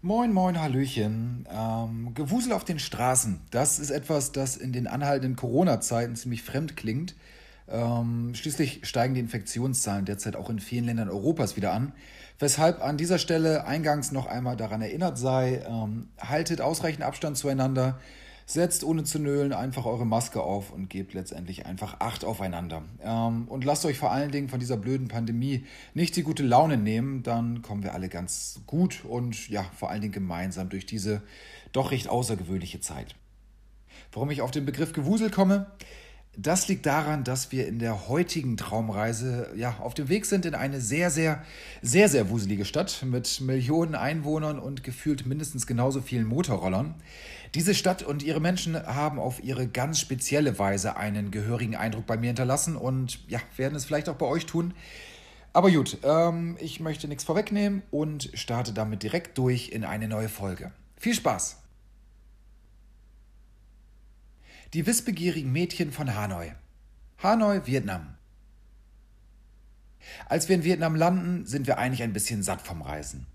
Moin, moin, Hallöchen. Ähm, Gewusel auf den Straßen, das ist etwas, das in den anhaltenden Corona-Zeiten ziemlich fremd klingt. Ähm, schließlich steigen die Infektionszahlen derzeit auch in vielen Ländern Europas wieder an, weshalb an dieser Stelle eingangs noch einmal daran erinnert sei, ähm, haltet ausreichend Abstand zueinander, Setzt ohne zu nölen einfach eure Maske auf und gebt letztendlich einfach Acht aufeinander. Ähm, und lasst euch vor allen Dingen von dieser blöden Pandemie nicht die gute Laune nehmen, dann kommen wir alle ganz gut und ja, vor allen Dingen gemeinsam durch diese doch recht außergewöhnliche Zeit. Warum ich auf den Begriff Gewusel komme? Das liegt daran, dass wir in der heutigen Traumreise ja auf dem Weg sind in eine sehr, sehr, sehr, sehr wuselige Stadt mit Millionen Einwohnern und gefühlt mindestens genauso vielen Motorrollern. Diese Stadt und ihre Menschen haben auf ihre ganz spezielle Weise einen gehörigen Eindruck bei mir hinterlassen und ja, werden es vielleicht auch bei euch tun. Aber gut, ähm, ich möchte nichts vorwegnehmen und starte damit direkt durch in eine neue Folge. Viel Spaß! Die wissbegierigen Mädchen von Hanoi. Hanoi, Vietnam. Als wir in Vietnam landen, sind wir eigentlich ein bisschen satt vom Reisen.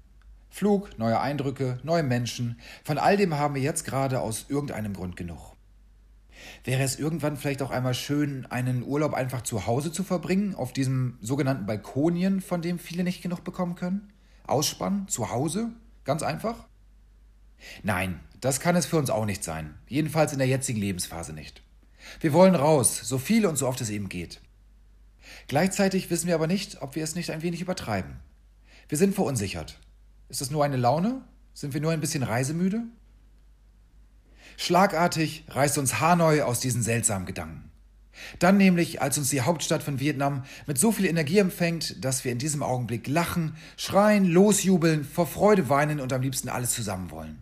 Flug, neue Eindrücke, neue Menschen, von all dem haben wir jetzt gerade aus irgendeinem Grund genug. Wäre es irgendwann vielleicht auch einmal schön, einen Urlaub einfach zu Hause zu verbringen, auf diesem sogenannten Balkonien, von dem viele nicht genug bekommen können? Ausspannen, zu Hause, ganz einfach? Nein, das kann es für uns auch nicht sein, jedenfalls in der jetzigen Lebensphase nicht. Wir wollen raus, so viel und so oft es eben geht. Gleichzeitig wissen wir aber nicht, ob wir es nicht ein wenig übertreiben. Wir sind verunsichert. Ist es nur eine Laune? Sind wir nur ein bisschen reisemüde? Schlagartig reißt uns Hanoi aus diesen seltsamen Gedanken. Dann nämlich, als uns die Hauptstadt von Vietnam mit so viel Energie empfängt, dass wir in diesem Augenblick lachen, schreien, losjubeln, vor Freude weinen und am liebsten alles zusammen wollen.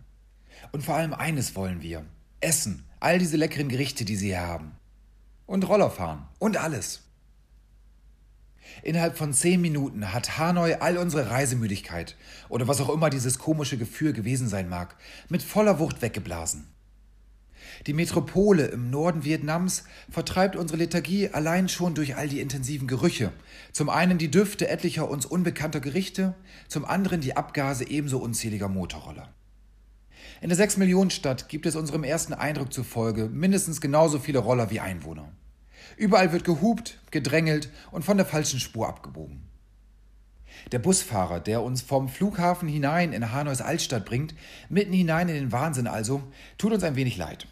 Und vor allem eines wollen wir. Essen. All diese leckeren Gerichte, die sie hier haben. Und Roller fahren. Und alles. Innerhalb von zehn Minuten hat Hanoi all unsere Reisemüdigkeit oder was auch immer dieses komische Gefühl gewesen sein mag, mit voller Wucht weggeblasen. Die Metropole im Norden Vietnams vertreibt unsere Lethargie allein schon durch all die intensiven Gerüche. Zum einen die Düfte etlicher uns unbekannter Gerichte, zum anderen die Abgase ebenso unzähliger Motorroller. In der 6-Millionen-Stadt gibt es unserem ersten Eindruck zufolge mindestens genauso viele Roller wie Einwohner. Überall wird gehupt, gedrängelt und von der falschen Spur abgebogen. Der Busfahrer, der uns vom Flughafen hinein in Hanois Altstadt bringt, mitten hinein in den Wahnsinn also, tut uns ein wenig leid.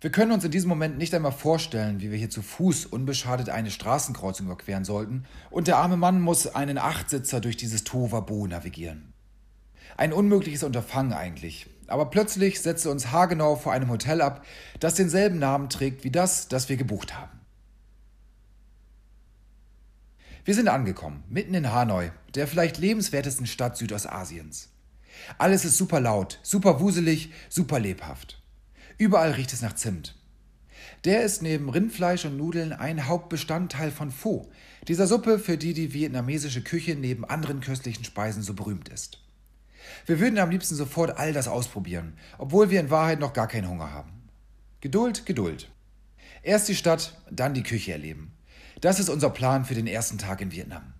Wir können uns in diesem Moment nicht einmal vorstellen, wie wir hier zu Fuß unbeschadet eine Straßenkreuzung überqueren sollten, und der arme Mann muss einen Achtsitzer durch dieses Tovabo navigieren. Ein unmögliches Unterfangen eigentlich. Aber plötzlich setzte uns haargenau vor einem Hotel ab, das denselben Namen trägt wie das, das wir gebucht haben. Wir sind angekommen, mitten in Hanoi, der vielleicht lebenswertesten Stadt Südostasiens. Alles ist super laut, super wuselig, super lebhaft. Überall riecht es nach Zimt. Der ist neben Rindfleisch und Nudeln ein Hauptbestandteil von Pho, dieser Suppe, für die die vietnamesische Küche neben anderen köstlichen Speisen so berühmt ist. Wir würden am liebsten sofort all das ausprobieren, obwohl wir in Wahrheit noch gar keinen Hunger haben. Geduld, Geduld. Erst die Stadt, dann die Küche erleben. Das ist unser Plan für den ersten Tag in Vietnam.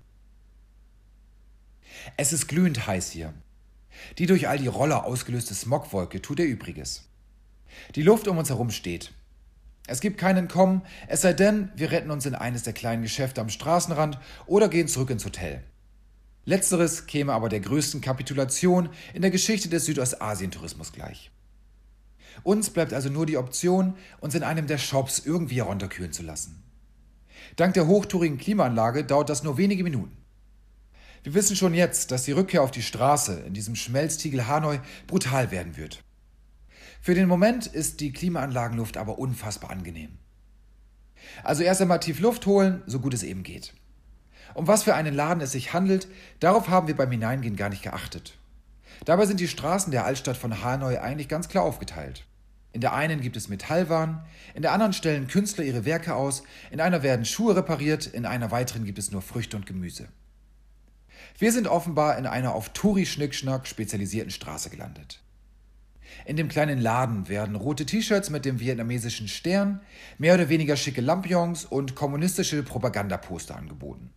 Es ist glühend heiß hier. Die durch all die Roller ausgelöste Smogwolke tut ihr Übriges. Die Luft um uns herum steht. Es gibt keinen Kommen, es sei denn, wir retten uns in eines der kleinen Geschäfte am Straßenrand oder gehen zurück ins Hotel. Letzteres käme aber der größten Kapitulation in der Geschichte des Südostasientourismus gleich. Uns bleibt also nur die Option, uns in einem der Shops irgendwie herunterkühlen zu lassen. Dank der hochtourigen Klimaanlage dauert das nur wenige Minuten. Wir wissen schon jetzt, dass die Rückkehr auf die Straße in diesem Schmelztiegel Hanoi brutal werden wird. Für den Moment ist die Klimaanlagenluft aber unfassbar angenehm. Also erst einmal tief Luft holen, so gut es eben geht. Um was für einen Laden es sich handelt, darauf haben wir beim Hineingehen gar nicht geachtet. Dabei sind die Straßen der Altstadt von Hanoi eigentlich ganz klar aufgeteilt. In der einen gibt es Metallwaren, in der anderen stellen Künstler ihre Werke aus, in einer werden Schuhe repariert, in einer weiteren gibt es nur Früchte und Gemüse. Wir sind offenbar in einer auf Touri-Schnickschnack spezialisierten Straße gelandet. In dem kleinen Laden werden rote T-Shirts mit dem vietnamesischen Stern, mehr oder weniger schicke Lampions und kommunistische Propagandaposter angeboten.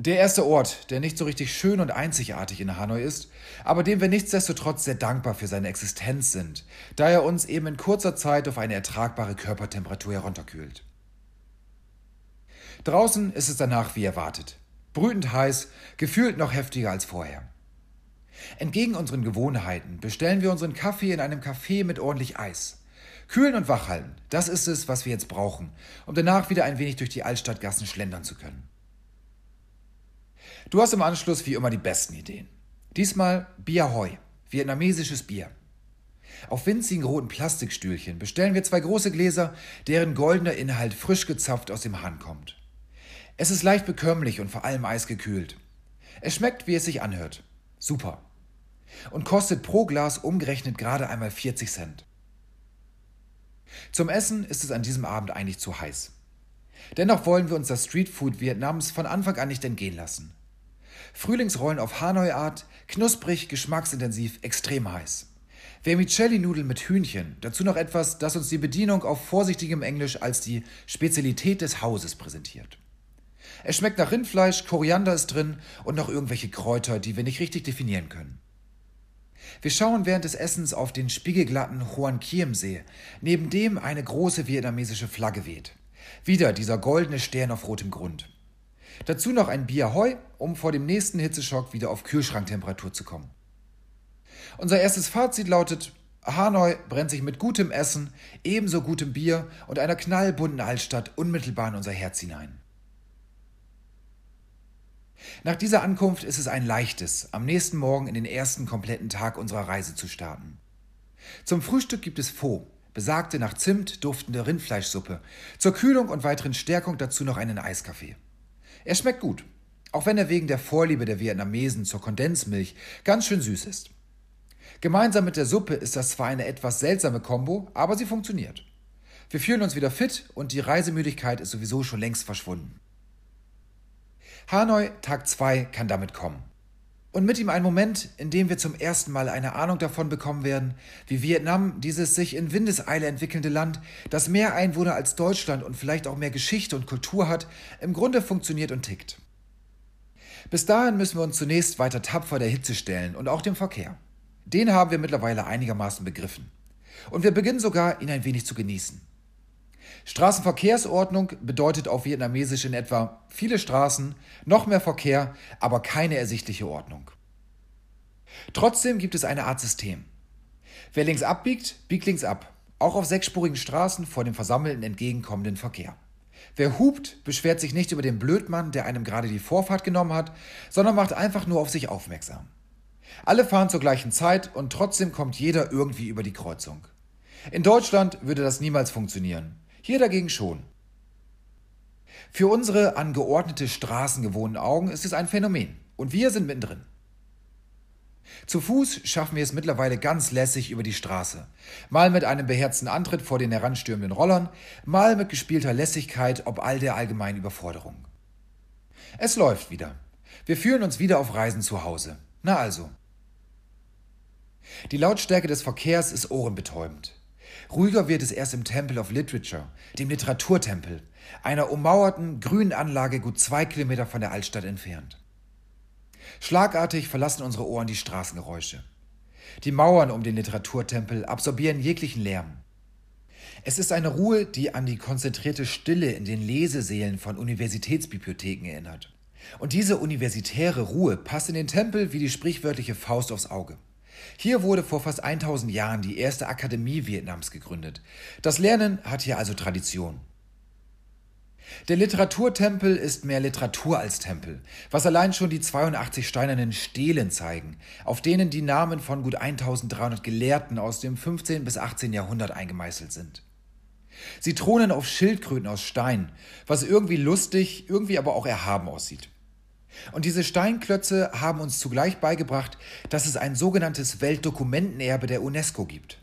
Der erste Ort, der nicht so richtig schön und einzigartig in Hanoi ist, aber dem wir nichtsdestotrotz sehr dankbar für seine Existenz sind, da er uns eben in kurzer Zeit auf eine ertragbare Körpertemperatur herunterkühlt. Draußen ist es danach wie erwartet. Brütend heiß, gefühlt noch heftiger als vorher. Entgegen unseren Gewohnheiten bestellen wir unseren Kaffee in einem Café mit ordentlich Eis. Kühlen und wachhalten, das ist es, was wir jetzt brauchen, um danach wieder ein wenig durch die Altstadtgassen schlendern zu können. Du hast im Anschluss wie immer die besten Ideen. Diesmal Bia Hoi, vietnamesisches Bier. Auf winzigen roten Plastikstühlchen bestellen wir zwei große Gläser, deren goldener Inhalt frisch gezapft aus dem Hahn kommt. Es ist leicht bekömmlich und vor allem eisgekühlt. Es schmeckt, wie es sich anhört. Super. Und kostet pro Glas umgerechnet gerade einmal 40 Cent. Zum Essen ist es an diesem Abend eigentlich zu heiß. Dennoch wollen wir uns das Streetfood Vietnams von Anfang an nicht entgehen lassen. Frühlingsrollen auf Hanoi-Art, knusprig, geschmacksintensiv, extrem heiß. Vermicelli-Nudeln mit Hühnchen, dazu noch etwas, das uns die Bedienung auf vorsichtigem Englisch als die Spezialität des Hauses präsentiert. Es schmeckt nach Rindfleisch, Koriander ist drin und noch irgendwelche Kräuter, die wir nicht richtig definieren können. Wir schauen während des Essens auf den spiegelglatten Hoan Kiem See, neben dem eine große vietnamesische Flagge weht. Wieder dieser goldene Stern auf rotem Grund. Dazu noch ein Bier Heu, um vor dem nächsten Hitzeschock wieder auf Kühlschranktemperatur zu kommen. Unser erstes Fazit lautet, Hanoi brennt sich mit gutem Essen, ebenso gutem Bier und einer knallbunten Altstadt unmittelbar in unser Herz hinein. Nach dieser Ankunft ist es ein leichtes, am nächsten Morgen in den ersten kompletten Tag unserer Reise zu starten. Zum Frühstück gibt es Pho, besagte nach Zimt duftende Rindfleischsuppe, zur Kühlung und weiteren Stärkung dazu noch einen Eiskaffee. Er schmeckt gut, auch wenn er wegen der Vorliebe der Vietnamesen zur Kondensmilch ganz schön süß ist. Gemeinsam mit der Suppe ist das zwar eine etwas seltsame Kombo, aber sie funktioniert. Wir fühlen uns wieder fit und die Reisemüdigkeit ist sowieso schon längst verschwunden. Hanoi Tag 2 kann damit kommen. Und mit ihm ein Moment, in dem wir zum ersten Mal eine Ahnung davon bekommen werden, wie Vietnam, dieses sich in Windeseile entwickelnde Land, das mehr Einwohner als Deutschland und vielleicht auch mehr Geschichte und Kultur hat, im Grunde funktioniert und tickt. Bis dahin müssen wir uns zunächst weiter tapfer der Hitze stellen und auch dem Verkehr. Den haben wir mittlerweile einigermaßen begriffen. Und wir beginnen sogar, ihn ein wenig zu genießen. Straßenverkehrsordnung bedeutet auf Vietnamesisch in etwa viele Straßen, noch mehr Verkehr, aber keine ersichtliche Ordnung. Trotzdem gibt es eine Art System. Wer links abbiegt, biegt links ab, auch auf sechsspurigen Straßen vor dem versammelten entgegenkommenden Verkehr. Wer hupt, beschwert sich nicht über den Blödmann, der einem gerade die Vorfahrt genommen hat, sondern macht einfach nur auf sich aufmerksam. Alle fahren zur gleichen Zeit und trotzdem kommt jeder irgendwie über die Kreuzung. In Deutschland würde das niemals funktionieren. Hier dagegen schon. Für unsere an geordnete Straßen gewohnten Augen ist es ein Phänomen und wir sind mittendrin. Zu Fuß schaffen wir es mittlerweile ganz lässig über die Straße. Mal mit einem beherzten Antritt vor den heranstürmenden Rollern, mal mit gespielter Lässigkeit ob all der allgemeinen Überforderung. Es läuft wieder. Wir fühlen uns wieder auf Reisen zu Hause. Na also. Die Lautstärke des Verkehrs ist ohrenbetäubend. Ruhiger wird es erst im Temple of Literature, dem Literaturtempel, einer ummauerten, grünen Anlage gut zwei Kilometer von der Altstadt entfernt. Schlagartig verlassen unsere Ohren die Straßengeräusche. Die Mauern um den Literaturtempel absorbieren jeglichen Lärm. Es ist eine Ruhe, die an die konzentrierte Stille in den Lesesälen von Universitätsbibliotheken erinnert. Und diese universitäre Ruhe passt in den Tempel wie die sprichwörtliche Faust aufs Auge. Hier wurde vor fast 1000 Jahren die erste Akademie Vietnams gegründet. Das Lernen hat hier also Tradition. Der Literaturtempel ist mehr Literatur als Tempel, was allein schon die 82 steinernen Stelen zeigen, auf denen die Namen von gut 1300 Gelehrten aus dem 15. bis 18. Jahrhundert eingemeißelt sind. Sie thronen auf Schildkröten aus Stein, was irgendwie lustig, irgendwie aber auch erhaben aussieht. Und diese Steinklötze haben uns zugleich beigebracht, dass es ein sogenanntes Weltdokumentenerbe der UNESCO gibt.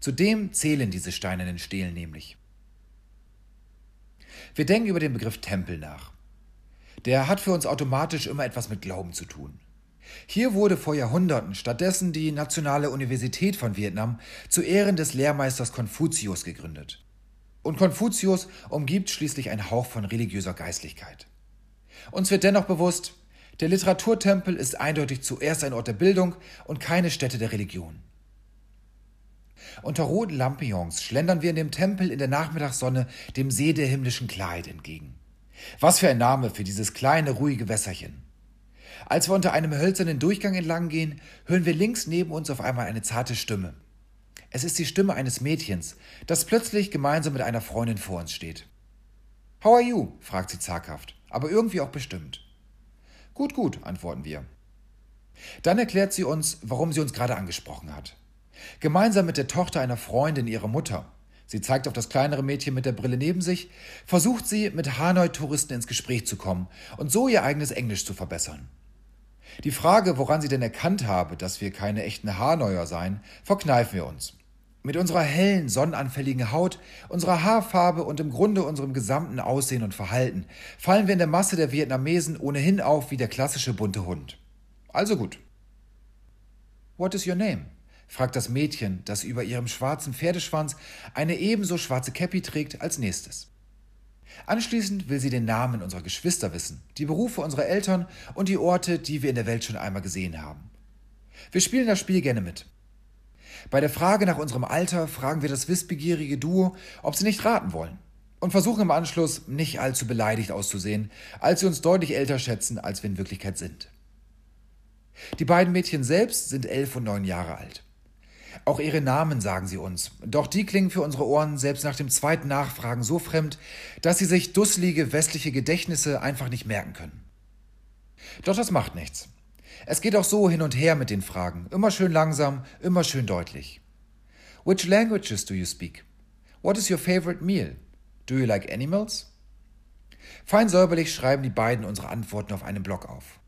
Zudem zählen diese steinernen Stelen nämlich. Wir denken über den Begriff Tempel nach. Der hat für uns automatisch immer etwas mit Glauben zu tun. Hier wurde vor Jahrhunderten stattdessen die Nationale Universität von Vietnam zu Ehren des Lehrmeisters Konfuzius gegründet. Und Konfuzius umgibt schließlich ein Hauch von religiöser Geistlichkeit. Uns wird dennoch bewusst, Der Literaturtempel ist eindeutig zuerst ein Ort der Bildung und keine Stätte der Religion. Unter roten Lampions schlendern wir in dem Tempel in der Nachmittagssonne dem See der himmlischen Klarheit entgegen. Was für ein Name für dieses kleine, ruhige Wässerchen. Als wir unter einem hölzernen Durchgang entlang gehen, hören wir links neben uns auf einmal eine zarte Stimme. Es ist die Stimme eines Mädchens, das plötzlich gemeinsam mit einer Freundin vor uns steht. How are you? fragt sie zaghaft, aber irgendwie auch bestimmt. Gut, gut, antworten wir. Dann erklärt sie uns, warum sie uns gerade angesprochen hat. Gemeinsam mit der Tochter einer Freundin ihrer Mutter, sie zeigt auf das kleinere Mädchen mit der Brille neben sich, versucht sie, mit Hanoi-Touristen ins Gespräch zu kommen und so ihr eigenes Englisch zu verbessern. Die Frage, woran sie denn erkannt habe, dass wir keine echten Hanoier seien, verkneifen wir uns. Mit unserer hellen, sonnenanfälligen Haut, unserer Haarfarbe und im Grunde unserem gesamten Aussehen und Verhalten fallen wir in der Masse der Vietnamesen ohnehin auf wie der klassische bunte Hund. Also gut. What is your name? fragt das Mädchen, das über ihrem schwarzen Pferdeschwanz eine ebenso schwarze Käppi trägt, als nächstes. Anschließend will sie den Namen unserer Geschwister wissen, die Berufe unserer Eltern und die Orte, die wir in der Welt schon einmal gesehen haben. Wir spielen das Spiel gerne mit. Bei der Frage nach unserem Alter fragen wir das wissbegierige Duo, ob sie nicht raten wollen und versuchen im Anschluss nicht allzu beleidigt auszusehen, als sie uns deutlich älter schätzen, als wir in Wirklichkeit sind. Die beiden Mädchen selbst sind elf und neun Jahre alt. Auch ihre Namen sagen sie uns, doch die klingen für unsere Ohren selbst nach dem zweiten Nachfragen so fremd, dass sie sich dusselige westliche Gedächtnisse einfach nicht merken können. Doch das macht nichts. Es geht auch so hin und her mit den Fragen, immer schön langsam, immer schön deutlich. Which languages do you speak? What is your favorite meal? Do you like animals? Fein säuberlich schreiben die beiden unsere Antworten auf einem Block auf.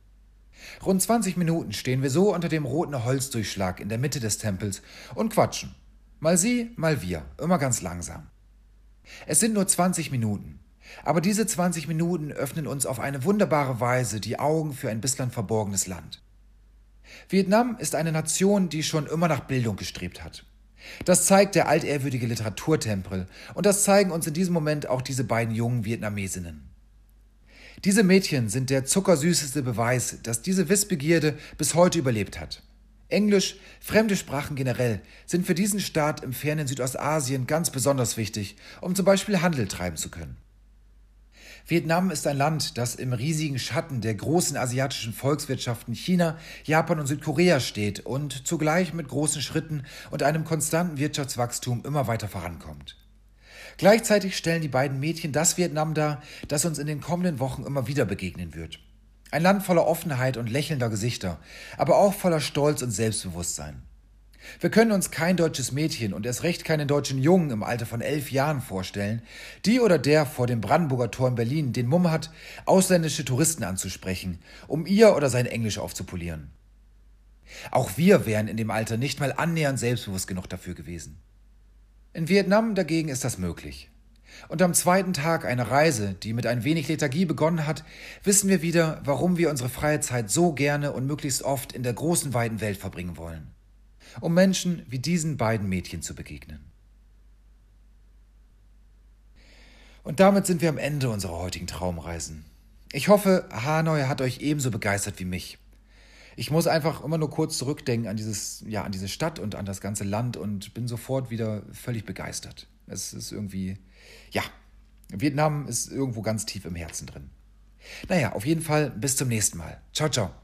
Rund 20 Minuten stehen wir so unter dem roten Holzdurchschlag in der Mitte des Tempels und quatschen. Mal sie, mal wir, immer ganz langsam. Es sind nur 20 Minuten, aber diese 20 Minuten öffnen uns auf eine wunderbare Weise die Augen für ein bislang verborgenes Land. Vietnam ist eine Nation, die schon immer nach Bildung gestrebt hat. Das zeigt der altehrwürdige Literaturtempel und das zeigen uns in diesem Moment auch diese beiden jungen Vietnamesinnen. Diese Mädchen sind der zuckersüßeste Beweis, dass diese Wissbegierde bis heute überlebt hat. Englisch, fremde Sprachen generell, sind für diesen Staat im fernen Südostasien ganz besonders wichtig, um zum Beispiel Handel treiben zu können. Vietnam ist ein Land, das im riesigen Schatten der großen asiatischen Volkswirtschaften China, Japan und Südkorea steht und zugleich mit großen Schritten und einem konstanten Wirtschaftswachstum immer weiter vorankommt. Gleichzeitig stellen die beiden Mädchen das Vietnam dar, das uns in den kommenden Wochen immer wieder begegnen wird. Ein Land voller Offenheit und lächelnder Gesichter, aber auch voller Stolz und Selbstbewusstsein. Wir können uns kein deutsches Mädchen und erst recht keinen deutschen Jungen im Alter von elf Jahren vorstellen, die oder der vor dem Brandenburger Tor in Berlin den Mumm hat, ausländische Touristen anzusprechen, um ihr oder sein Englisch aufzupolieren. Auch wir wären in dem Alter nicht mal annähernd selbstbewusst genug dafür gewesen. In Vietnam dagegen ist das möglich. Und am zweiten Tag einer Reise, die mit ein wenig Lethargie begonnen hat, wissen wir wieder, warum wir unsere freie Zeit so gerne und möglichst oft in der großen weiten Welt verbringen wollen. Um Menschen wie diesen beiden Mädchen zu begegnen. Und damit sind wir am Ende unserer heutigen Traumreisen. Ich hoffe, Hanoi hat euch ebenso begeistert wie mich ich muss einfach immer nur kurz zurückdenken an dieses, ja, an diese Stadt und an das ganze Land und bin sofort wieder völlig begeistert. Es ist irgendwie, ja, Vietnam ist irgendwo ganz tief im Herzen drin. Naja, auf jeden Fall bis zum nächsten Mal. Ciao, ciao.